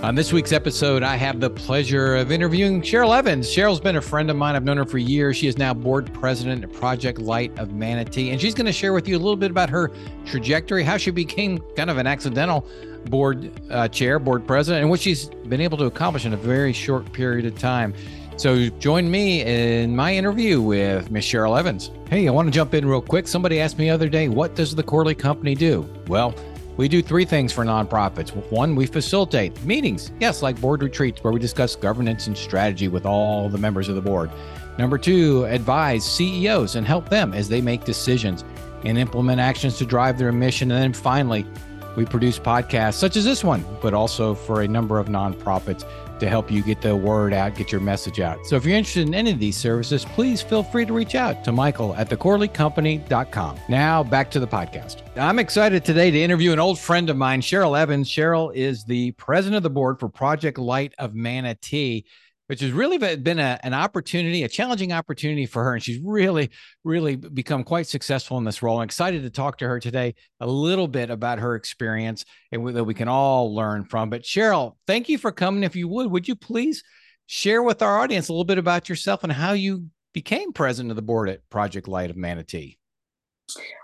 On this week's episode, I have the pleasure of interviewing Cheryl Evans. Cheryl's been a friend of mine. I've known her for years. She is now board president at Project Light of Manatee, and she's going to share with you a little bit about her trajectory, how she became kind of an accidental board uh, chair, board president, and what she's been able to accomplish in a very short period of time. So join me in my interview with Miss Cheryl Evans. Hey, I want to jump in real quick. Somebody asked me the other day, what does the Corley Company do? Well, we do three things for nonprofits. One, we facilitate meetings, yes, like board retreats where we discuss governance and strategy with all the members of the board. Number two, advise CEOs and help them as they make decisions and implement actions to drive their mission. And then finally, we produce podcasts such as this one, but also for a number of nonprofits to help you get the word out, get your message out. So if you're interested in any of these services, please feel free to reach out to Michael at thecorleycompany.com. Now back to the podcast. I'm excited today to interview an old friend of mine, Cheryl Evans. Cheryl is the president of the board for Project Light of Manatee which has really been a, an opportunity, a challenging opportunity for her. And she's really, really become quite successful in this role. I'm excited to talk to her today a little bit about her experience and that we can all learn from. But Cheryl, thank you for coming. If you would, would you please share with our audience a little bit about yourself and how you became president of the board at Project Light of Manatee?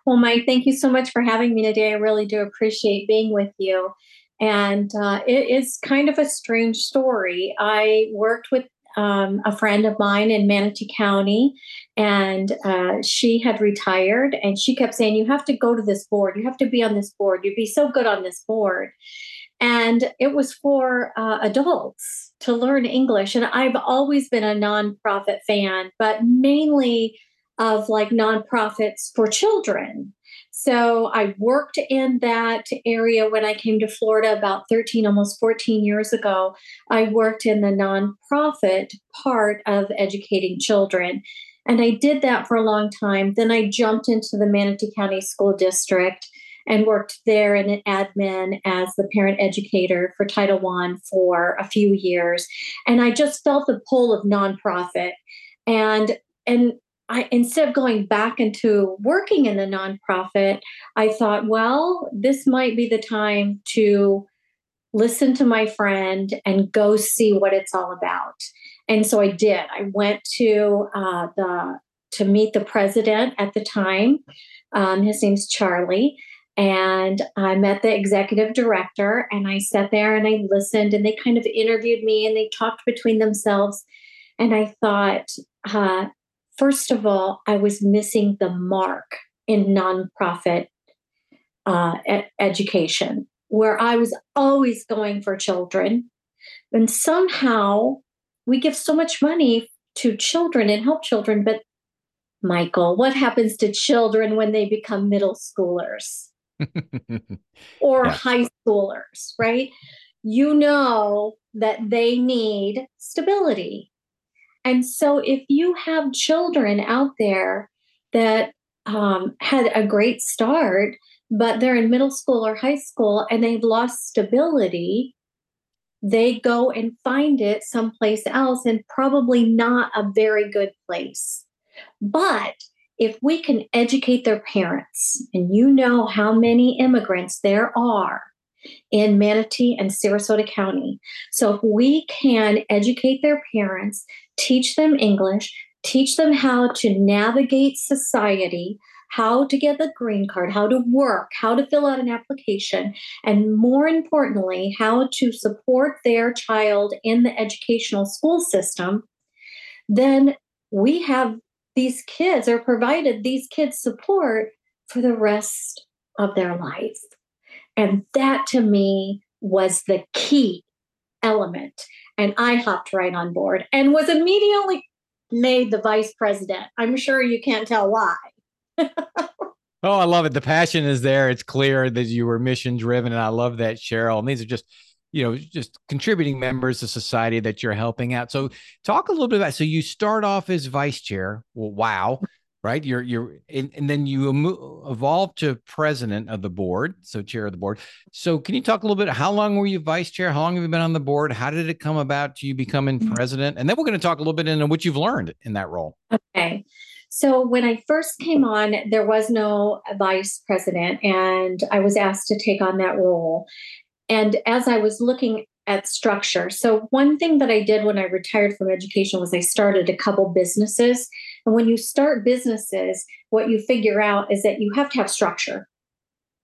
Well, Mike, thank you so much for having me today. I really do appreciate being with you. And uh, it is kind of a strange story. I worked with um, a friend of mine in Manatee County, and uh, she had retired, and she kept saying, "You have to go to this board. You have to be on this board. You'd be so good on this board." And it was for uh, adults to learn English, and I've always been a nonprofit fan, but mainly of like nonprofits for children. So I worked in that area when I came to Florida about 13, almost 14 years ago. I worked in the nonprofit part of educating children. And I did that for a long time. Then I jumped into the Manatee County School District and worked there in an admin as the parent educator for Title I for a few years. And I just felt the pull of nonprofit. And and I instead of going back into working in the nonprofit, I thought, well, this might be the time to listen to my friend and go see what it's all about. And so I did. I went to uh, the to meet the president at the time. Um, his name's Charlie. And I met the executive director and I sat there and I listened and they kind of interviewed me and they talked between themselves. And I thought, uh, first of all, I was missing the mark in nonprofit uh, ed- education, where I was always going for children. And somehow we give so much money to children and help children, but Michael, what happens to children when they become middle schoolers or yeah. high schoolers, right? You know that they need stability. And so, if you have children out there that um, had a great start, but they're in middle school or high school and they've lost stability, they go and find it someplace else and probably not a very good place. But if we can educate their parents, and you know how many immigrants there are in Manatee and Sarasota County. So if we can educate their parents, teach them English, teach them how to navigate society, how to get the green card, how to work, how to fill out an application, and more importantly, how to support their child in the educational school system, then we have these kids are provided these kids support for the rest of their life. And that to me was the key element. And I hopped right on board and was immediately made the vice president. I'm sure you can't tell why. oh, I love it. The passion is there. It's clear that you were mission driven. And I love that, Cheryl. And these are just, you know, just contributing members of society that you're helping out. So talk a little bit about, so you start off as vice chair. Well, wow right? You're you're and, and then you evolve to president of the board, so chair of the board. So can you talk a little bit? How long were you vice chair? How long have you been on the board? How did it come about to you becoming mm-hmm. president? And then we're going to talk a little bit into what you've learned in that role. Okay. So when I first came on, there was no vice president, and I was asked to take on that role. And as I was looking at structure. So one thing that I did when I retired from education was I started a couple businesses. And when you start businesses, what you figure out is that you have to have structure.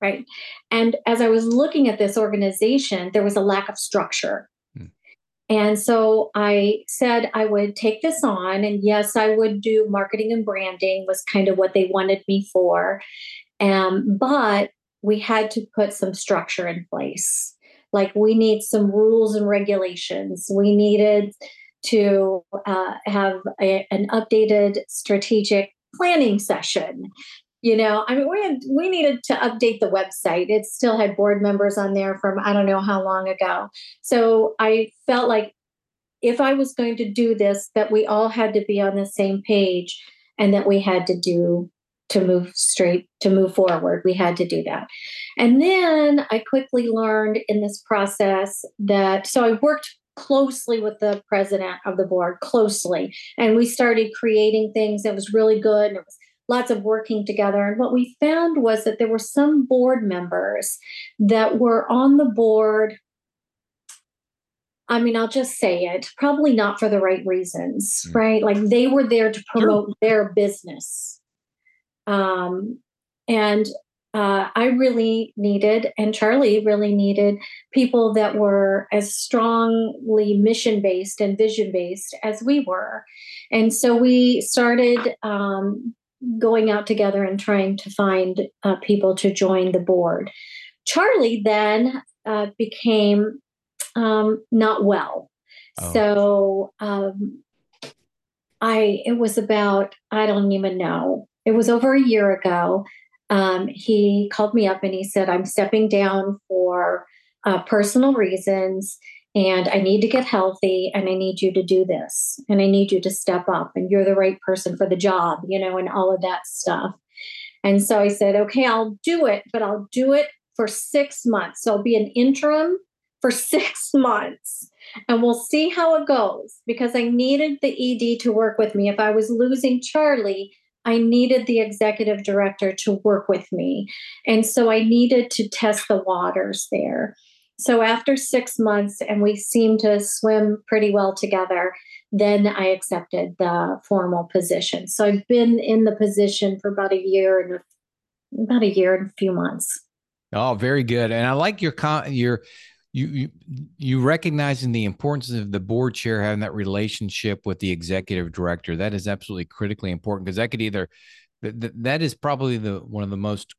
Right. And as I was looking at this organization, there was a lack of structure. Hmm. And so I said I would take this on. And yes, I would do marketing and branding, was kind of what they wanted me for. Um, but we had to put some structure in place. Like we need some rules and regulations. We needed to uh, have a, an updated strategic planning session. You know, I mean, we had, we needed to update the website. It still had board members on there from I don't know how long ago. So I felt like if I was going to do this, that we all had to be on the same page and that we had to do to move straight to move forward we had to do that and then i quickly learned in this process that so i worked closely with the president of the board closely and we started creating things that was really good and it was lots of working together and what we found was that there were some board members that were on the board I mean, I'll just say it, probably not for the right reasons, mm. right? Like they were there to promote sure. their business um, and uh, I really needed, and Charlie really needed, people that were as strongly mission based and vision based as we were. And so we started um, going out together and trying to find uh, people to join the board. Charlie then uh, became um, not well. Oh. So um, I, it was about, I don't even know, it was over a year ago. Um, he called me up and he said, I'm stepping down for uh, personal reasons and I need to get healthy and I need you to do this and I need you to step up and you're the right person for the job, you know, and all of that stuff. And so I said, okay, I'll do it, but I'll do it for six months. So I'll be an interim for six months and we'll see how it goes because I needed the ED to work with me. If I was losing Charlie, I needed the executive director to work with me. And so I needed to test the waters there. So after six months, and we seemed to swim pretty well together, then I accepted the formal position. So I've been in the position for about a year and a, about a year and a few months. Oh, very good. And I like your con- your you you recognizing the importance of the board chair having that relationship with the executive director that is absolutely critically important because that could either that, that is probably the one of the most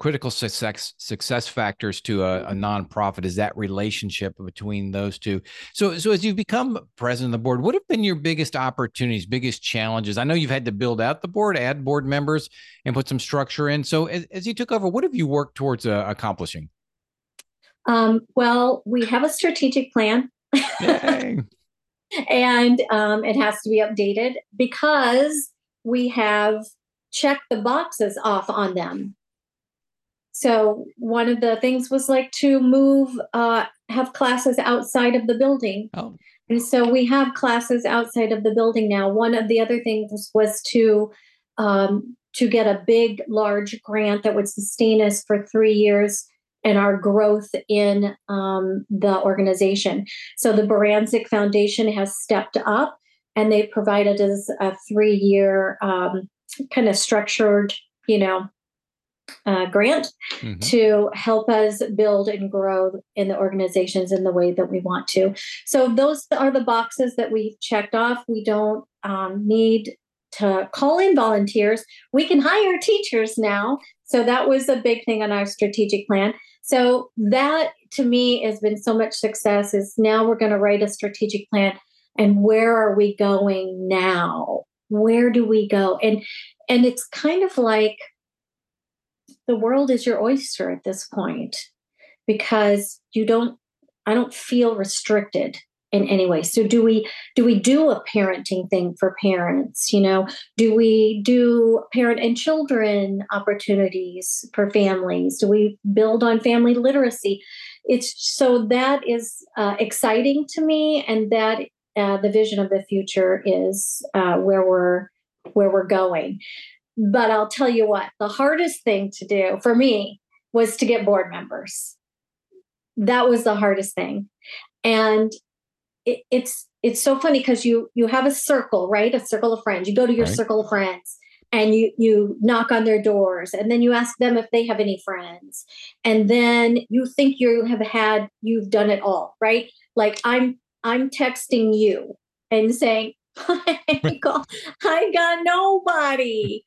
critical success success factors to a, a nonprofit is that relationship between those two. So so as you've become president of the board what have been your biggest opportunities biggest challenges? I know you've had to build out the board add board members and put some structure in. So as, as you took over what have you worked towards uh, accomplishing um, well, we have a strategic plan. and um, it has to be updated because we have checked the boxes off on them. So one of the things was like to move, uh, have classes outside of the building. Oh. And so we have classes outside of the building now. One of the other things was to um, to get a big, large grant that would sustain us for three years and our growth in um, the organization. So the Barancik Foundation has stepped up and they provided us a three year um, kind of structured, you know, uh, grant mm-hmm. to help us build and grow in the organizations in the way that we want to. So those are the boxes that we've checked off. We don't um, need to call in volunteers. We can hire teachers now. So that was a big thing on our strategic plan. So that to me has been so much success is now we're going to write a strategic plan and where are we going now? Where do we go? And and it's kind of like the world is your oyster at this point because you don't I don't feel restricted in any way. So do we do we do a parenting thing for parents you know? Do we do parent and children opportunities for families? Do we build on family literacy? It's so that is uh, exciting to me and that uh, the vision of the future is uh, where we're where we're going. But i'll tell you what the hardest thing to do for me was to get board members. That was the hardest thing. And it, it's it's so funny because you you have a circle, right? A circle of friends. You go to your right. circle of friends and you you knock on their doors and then you ask them if they have any friends and then you think you have had you've done it all right like i'm i'm texting you and saying I got, I got nobody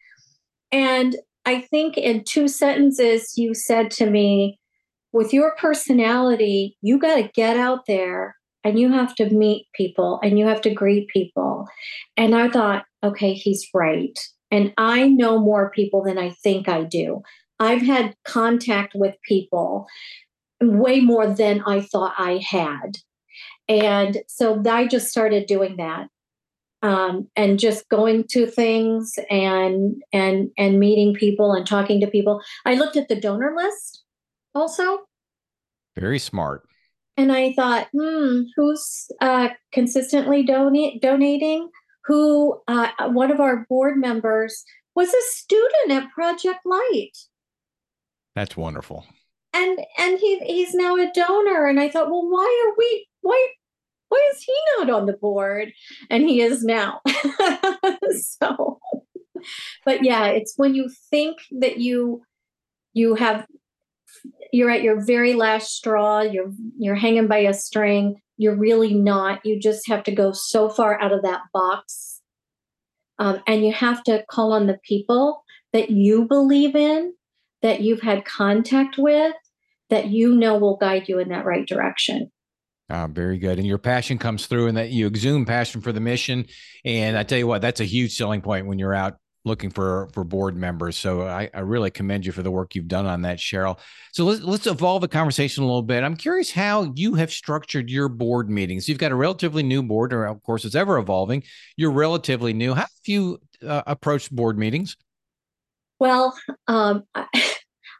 and i think in two sentences you said to me with your personality you got to get out there and you have to meet people and you have to greet people and i thought okay he's right and I know more people than I think I do. I've had contact with people way more than I thought I had. And so I just started doing that. Um, and just going to things and and and meeting people and talking to people. I looked at the donor list also. Very smart. And I thought, hmm, who's uh, consistently donate donating? who uh, one of our board members was a student at Project Light. That's wonderful. And and he he's now a donor. And I thought, well, why are we why why is he not on the board? And he is now. so but yeah, it's when you think that you you have you're at your very last straw, you're you're hanging by a string, you're really not. You just have to go so far out of that box. Um, and you have to call on the people that you believe in, that you've had contact with, that you know will guide you in that right direction. Ah, very good. And your passion comes through and that you exude passion for the mission. And I tell you what, that's a huge selling point when you're out looking for for board members. So I, I really commend you for the work you've done on that, Cheryl. So let's let's evolve the conversation a little bit. I'm curious how you have structured your board meetings. You've got a relatively new board, or of course it's ever evolving. You're relatively new. How have you uh, approached board meetings? Well, um, I,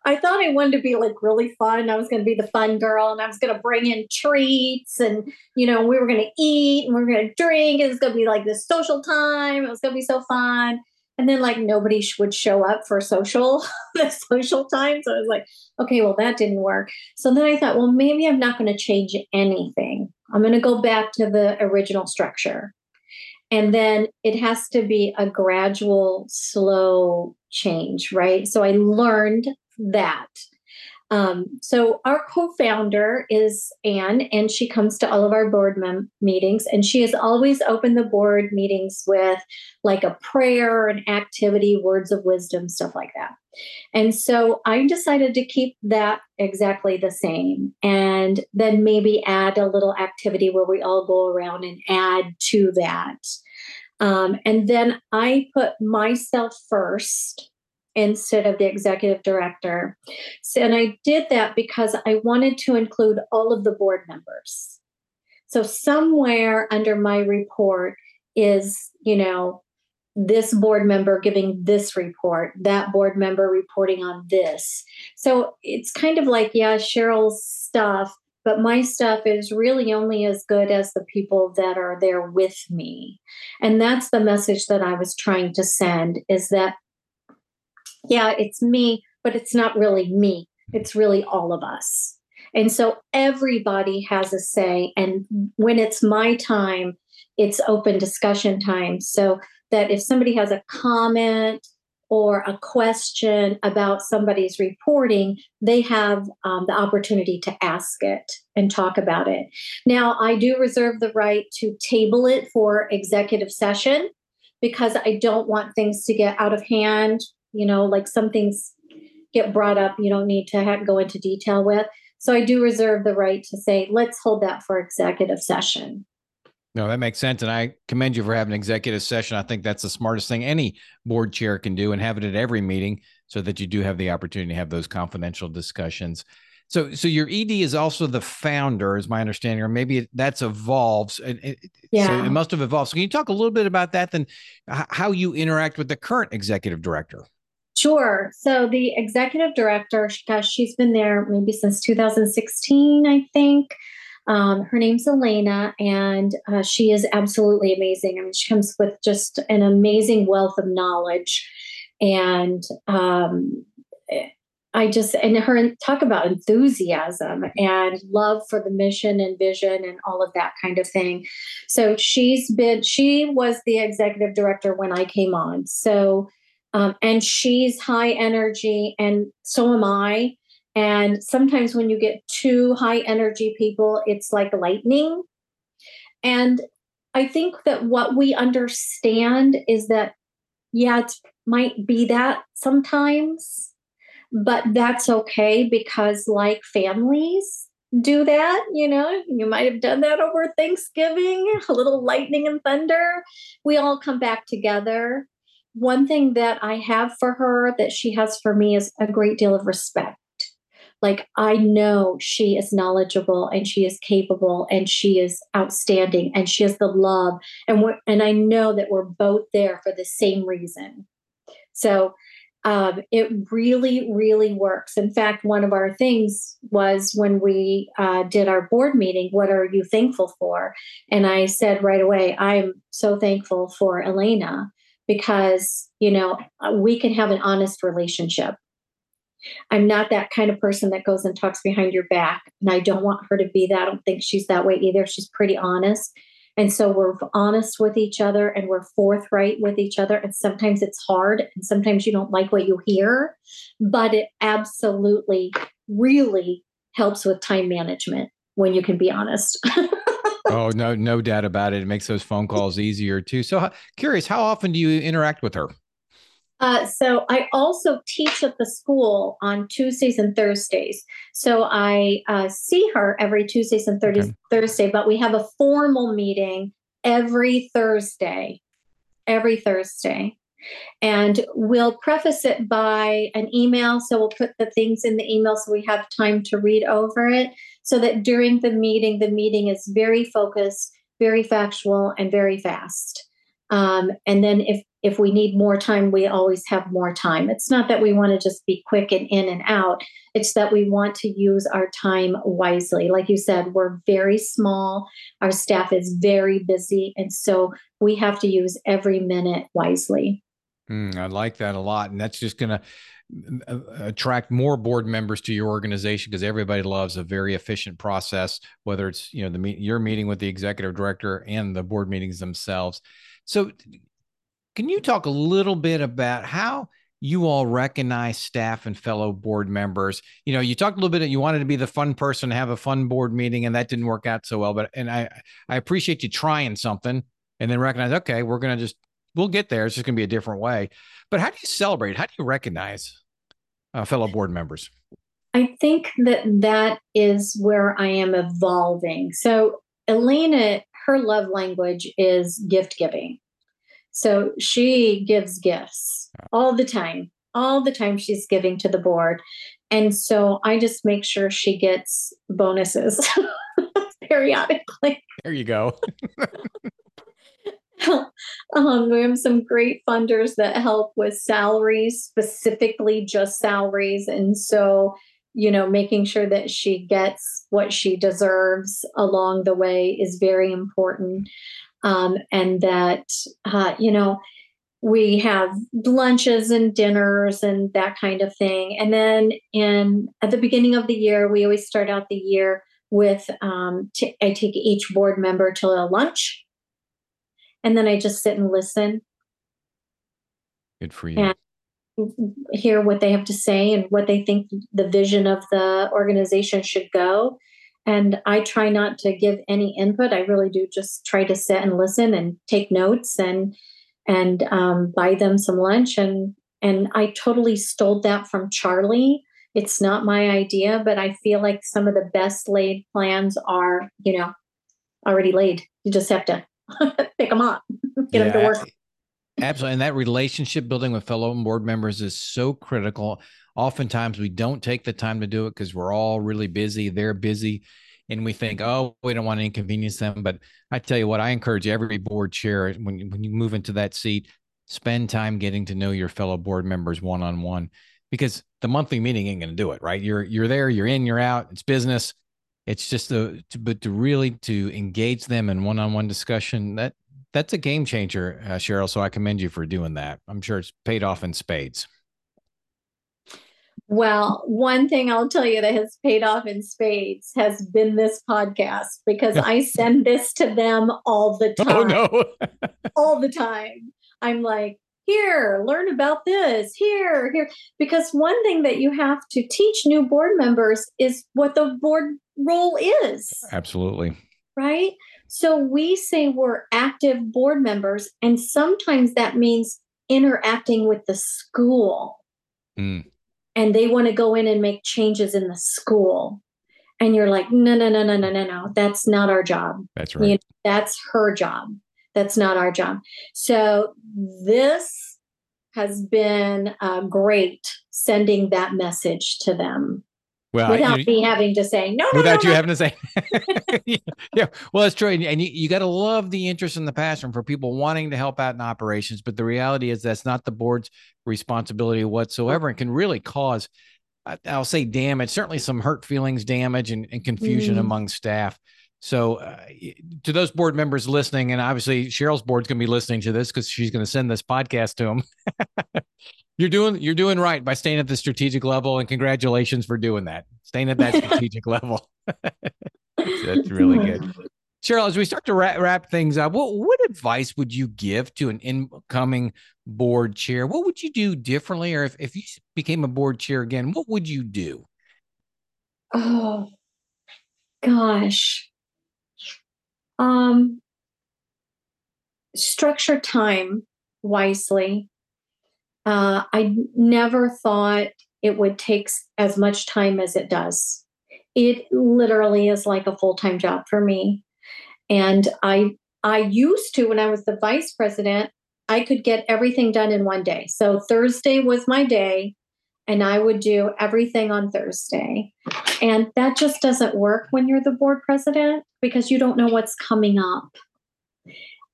I thought I wanted to be like really fun. I was going to be the fun girl, and I was going to bring in treats, and you know we were going to eat and we were going to drink. It was going to be like this social time. It was going to be so fun and then like nobody would show up for social the social time. So i was like okay well that didn't work. So then i thought well maybe i'm not going to change anything. I'm going to go back to the original structure. And then it has to be a gradual slow change right? So i learned that um, so our co-founder is Anne, and she comes to all of our board mem- meetings, and she has always opened the board meetings with like a prayer, an activity, words of wisdom, stuff like that. And so I decided to keep that exactly the same, and then maybe add a little activity where we all go around and add to that. Um, and then I put myself first instead of the executive director. So, and I did that because I wanted to include all of the board members. So somewhere under my report is, you know, this board member giving this report, that board member reporting on this. So it's kind of like, yeah, Cheryl's stuff, but my stuff is really only as good as the people that are there with me. And that's the message that I was trying to send is that yeah, it's me, but it's not really me. It's really all of us. And so everybody has a say. And when it's my time, it's open discussion time. So that if somebody has a comment or a question about somebody's reporting, they have um, the opportunity to ask it and talk about it. Now, I do reserve the right to table it for executive session because I don't want things to get out of hand you know, like some things get brought up you don't need to have, go into detail with. So I do reserve the right to say, let's hold that for executive session. No, that makes sense. And I commend you for having an executive session. I think that's the smartest thing any board chair can do and have it at every meeting so that you do have the opportunity to have those confidential discussions. So, so your ED is also the founder, is my understanding, or maybe that's evolves. It, yeah. So it must have evolved. So, can you talk a little bit about that, then how you interact with the current executive director? Sure. So the executive director, gosh, she's been there maybe since 2016, I think. Um, her name's Elena, and uh, she is absolutely amazing. I mean, she comes with just an amazing wealth of knowledge, and um, I just and her talk about enthusiasm and love for the mission and vision and all of that kind of thing. So she's been she was the executive director when I came on. So um, and she's high energy and so am I. And sometimes when you get two high energy people, it's like lightning. And I think that what we understand is that, yeah, it might be that sometimes but that's okay because like families do that you know you might have done that over thanksgiving a little lightning and thunder we all come back together one thing that i have for her that she has for me is a great deal of respect like i know she is knowledgeable and she is capable and she is outstanding and she has the love and we and i know that we're both there for the same reason so um, it really, really works. In fact, one of our things was when we uh, did our board meeting, what are you thankful for? And I said right away, I'm so thankful for Elena because, you know, uh, we can have an honest relationship. I'm not that kind of person that goes and talks behind your back. And I don't want her to be that. I don't think she's that way either. She's pretty honest. And so we're honest with each other and we're forthright with each other. And sometimes it's hard and sometimes you don't like what you hear, but it absolutely really helps with time management when you can be honest. oh, no, no doubt about it. It makes those phone calls easier too. So, curious, how often do you interact with her? Uh, so I also teach at the school on Tuesdays and Thursdays. So I uh, see her every Tuesdays and Thursdays, okay. Thursday, but we have a formal meeting every Thursday. Every Thursday. And we'll preface it by an email. So we'll put the things in the email so we have time to read over it. So that during the meeting, the meeting is very focused, very factual, and very fast. Um, and then if if we need more time, we always have more time. It's not that we want to just be quick and in and out. It's that we want to use our time wisely. Like you said, we're very small. Our staff is very busy. And so we have to use every minute wisely. Mm, I like that a lot. And that's just going to uh, attract more board members to your organization because everybody loves a very efficient process whether it's you know the meet your meeting with the executive director and the board meetings themselves so can you talk a little bit about how you all recognize staff and fellow board members? You know, you talked a little bit. And you wanted to be the fun person, have a fun board meeting, and that didn't work out so well. But and I I appreciate you trying something and then recognize, okay, we're gonna just we'll get there. It's just gonna be a different way. But how do you celebrate? How do you recognize uh, fellow board members? I think that that is where I am evolving. So Elena, her love language is gift giving. So she gives gifts all the time. All the time she's giving to the board. And so I just make sure she gets bonuses periodically. There you go. um, we have some great funders that help with salaries, specifically just salaries. And so, you know, making sure that she gets what she deserves along the way is very important. Um, and that uh, you know we have lunches and dinners and that kind of thing. And then in at the beginning of the year we always start out the year with um, t- I take each board member to a lunch and then i just sit and listen good for you and hear what they have to say and what they think the vision of the organization should go and I try not to give any input. I really do just try to sit and listen and take notes and and um, buy them some lunch. And and I totally stole that from Charlie. It's not my idea, but I feel like some of the best laid plans are, you know, already laid. You just have to pick them up, get yeah, them to work. Absolutely. And that relationship building with fellow board members is so critical. Oftentimes we don't take the time to do it because we're all really busy. They're busy. And we think, oh, we don't want to inconvenience them. But I tell you what, I encourage every board chair when, when you move into that seat, spend time getting to know your fellow board members one on one because the monthly meeting ain't going to do it, right? You're you're there, you're in, you're out. It's business. It's just a, to, but to really to engage them in one on one discussion that that's a game changer, uh, Cheryl. So I commend you for doing that. I'm sure it's paid off in spades. Well, one thing I'll tell you that has paid off in spades has been this podcast because I send this to them all the time. Oh no. all the time. I'm like, here, learn about this, here, here. Because one thing that you have to teach new board members is what the board role is. Absolutely. Right? So we say we're active board members, and sometimes that means interacting with the school. Mm. And they want to go in and make changes in the school. And you're like, no, no, no, no, no, no, no. That's not our job. That's right. You know, that's her job. That's not our job. So this has been uh, great sending that message to them. Well, without you, me having to say no, without no, you no. having to say, yeah. Well, that's true, and, and you, you got to love the interest in the passion for people wanting to help out in operations. But the reality is that's not the board's responsibility whatsoever, and can really cause, I'll say, damage. Certainly, some hurt feelings, damage, and, and confusion mm. among staff. So, uh, to those board members listening, and obviously Cheryl's board's going to be listening to this because she's going to send this podcast to them. you're doing you're doing right by staying at the strategic level, and congratulations for doing that. Staying at that strategic level. That's really good. Cheryl, as we start to wrap, wrap things up, what, what advice would you give to an incoming board chair? What would you do differently? Or if, if you became a board chair again, what would you do? Oh, gosh. Um, structure time wisely. Uh, I never thought it would take as much time as it does. It literally is like a full time job for me. And I I used to when I was the vice president, I could get everything done in one day. So Thursday was my day and I would do everything on Thursday. And that just doesn't work when you're the board president because you don't know what's coming up.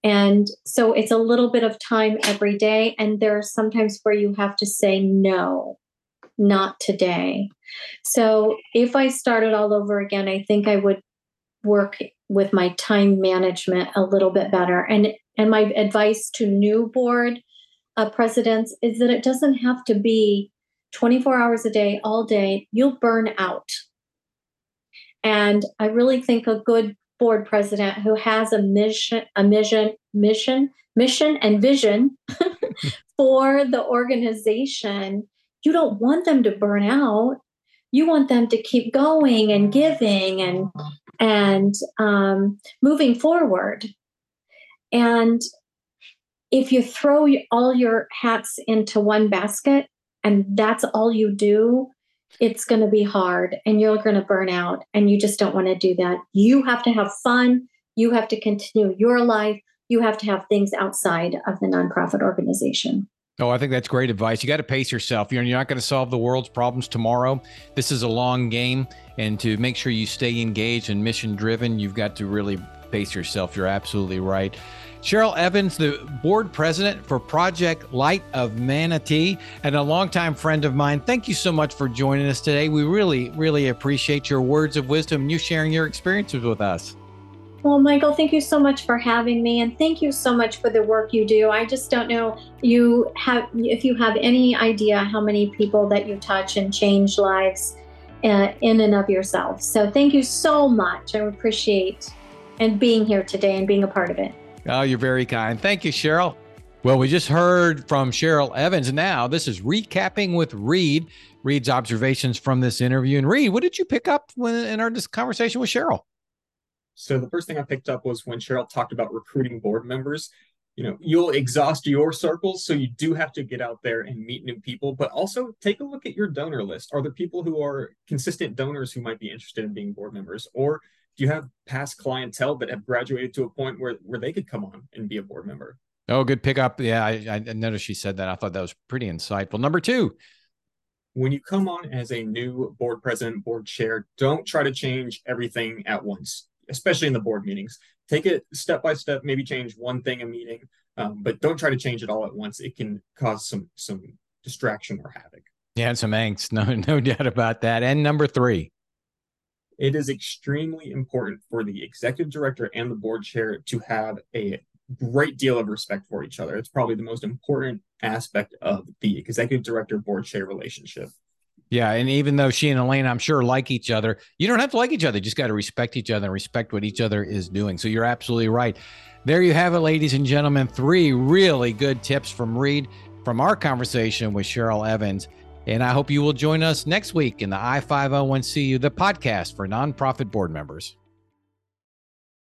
And so it's a little bit of time every day. And there are sometimes where you have to say, no, not today. So if I started all over again, I think I would work with my time management a little bit better. And and my advice to new board uh, presidents is that it doesn't have to be 24 hours a day, all day, you'll burn out. And I really think a good board president who has a mission, a mission, mission, mission and vision for the organization, you don't want them to burn out. You want them to keep going and giving and and um, moving forward. And if you throw all your hats into one basket, and that's all you do, it's going to be hard and you're going to burn out and you just don't want to do that. You have to have fun. You have to continue your life. You have to have things outside of the nonprofit organization. Oh, I think that's great advice. You got to pace yourself. You're, you're not going to solve the world's problems tomorrow. This is a long game. And to make sure you stay engaged and mission driven, you've got to really pace yourself. You're absolutely right. Cheryl Evans, the board president for Project Light of Manatee, and a longtime friend of mine. Thank you so much for joining us today. We really, really appreciate your words of wisdom and you sharing your experiences with us. Well, Michael, thank you so much for having me, and thank you so much for the work you do. I just don't know you have if you have any idea how many people that you touch and change lives uh, in and of yourself. So, thank you so much. I appreciate and being here today and being a part of it. Oh, you're very kind. Thank you, Cheryl. Well, we just heard from Cheryl Evans. Now, this is recapping with Reed. Reed's observations from this interview. And Reed, what did you pick up when in our conversation with Cheryl? So the first thing I picked up was when Cheryl talked about recruiting board members. You know, you'll exhaust your circles, so you do have to get out there and meet new people, but also take a look at your donor list. Are there people who are consistent donors who might be interested in being board members? Or do you have past clientele that have graduated to a point where where they could come on and be a board member? Oh, good pickup. Yeah, I, I noticed she said that. I thought that was pretty insightful. Number two. When you come on as a new board president, board chair, don't try to change everything at once, especially in the board meetings. Take it step by step, maybe change one thing a meeting, um, but don't try to change it all at once. It can cause some some distraction or havoc. Yeah, and some angst. No, no doubt about that. And number three it is extremely important for the executive director and the board chair to have a great deal of respect for each other. It's probably the most important aspect of the executive director board chair relationship. Yeah, and even though she and Elaine, I'm sure, like each other, you don't have to like each other. You just got to respect each other and respect what each other is doing. So you're absolutely right. There you have it, ladies and gentlemen. Three really good tips from Reed from our conversation with Cheryl Evans. And I hope you will join us next week in the I501CU, the podcast for nonprofit board members.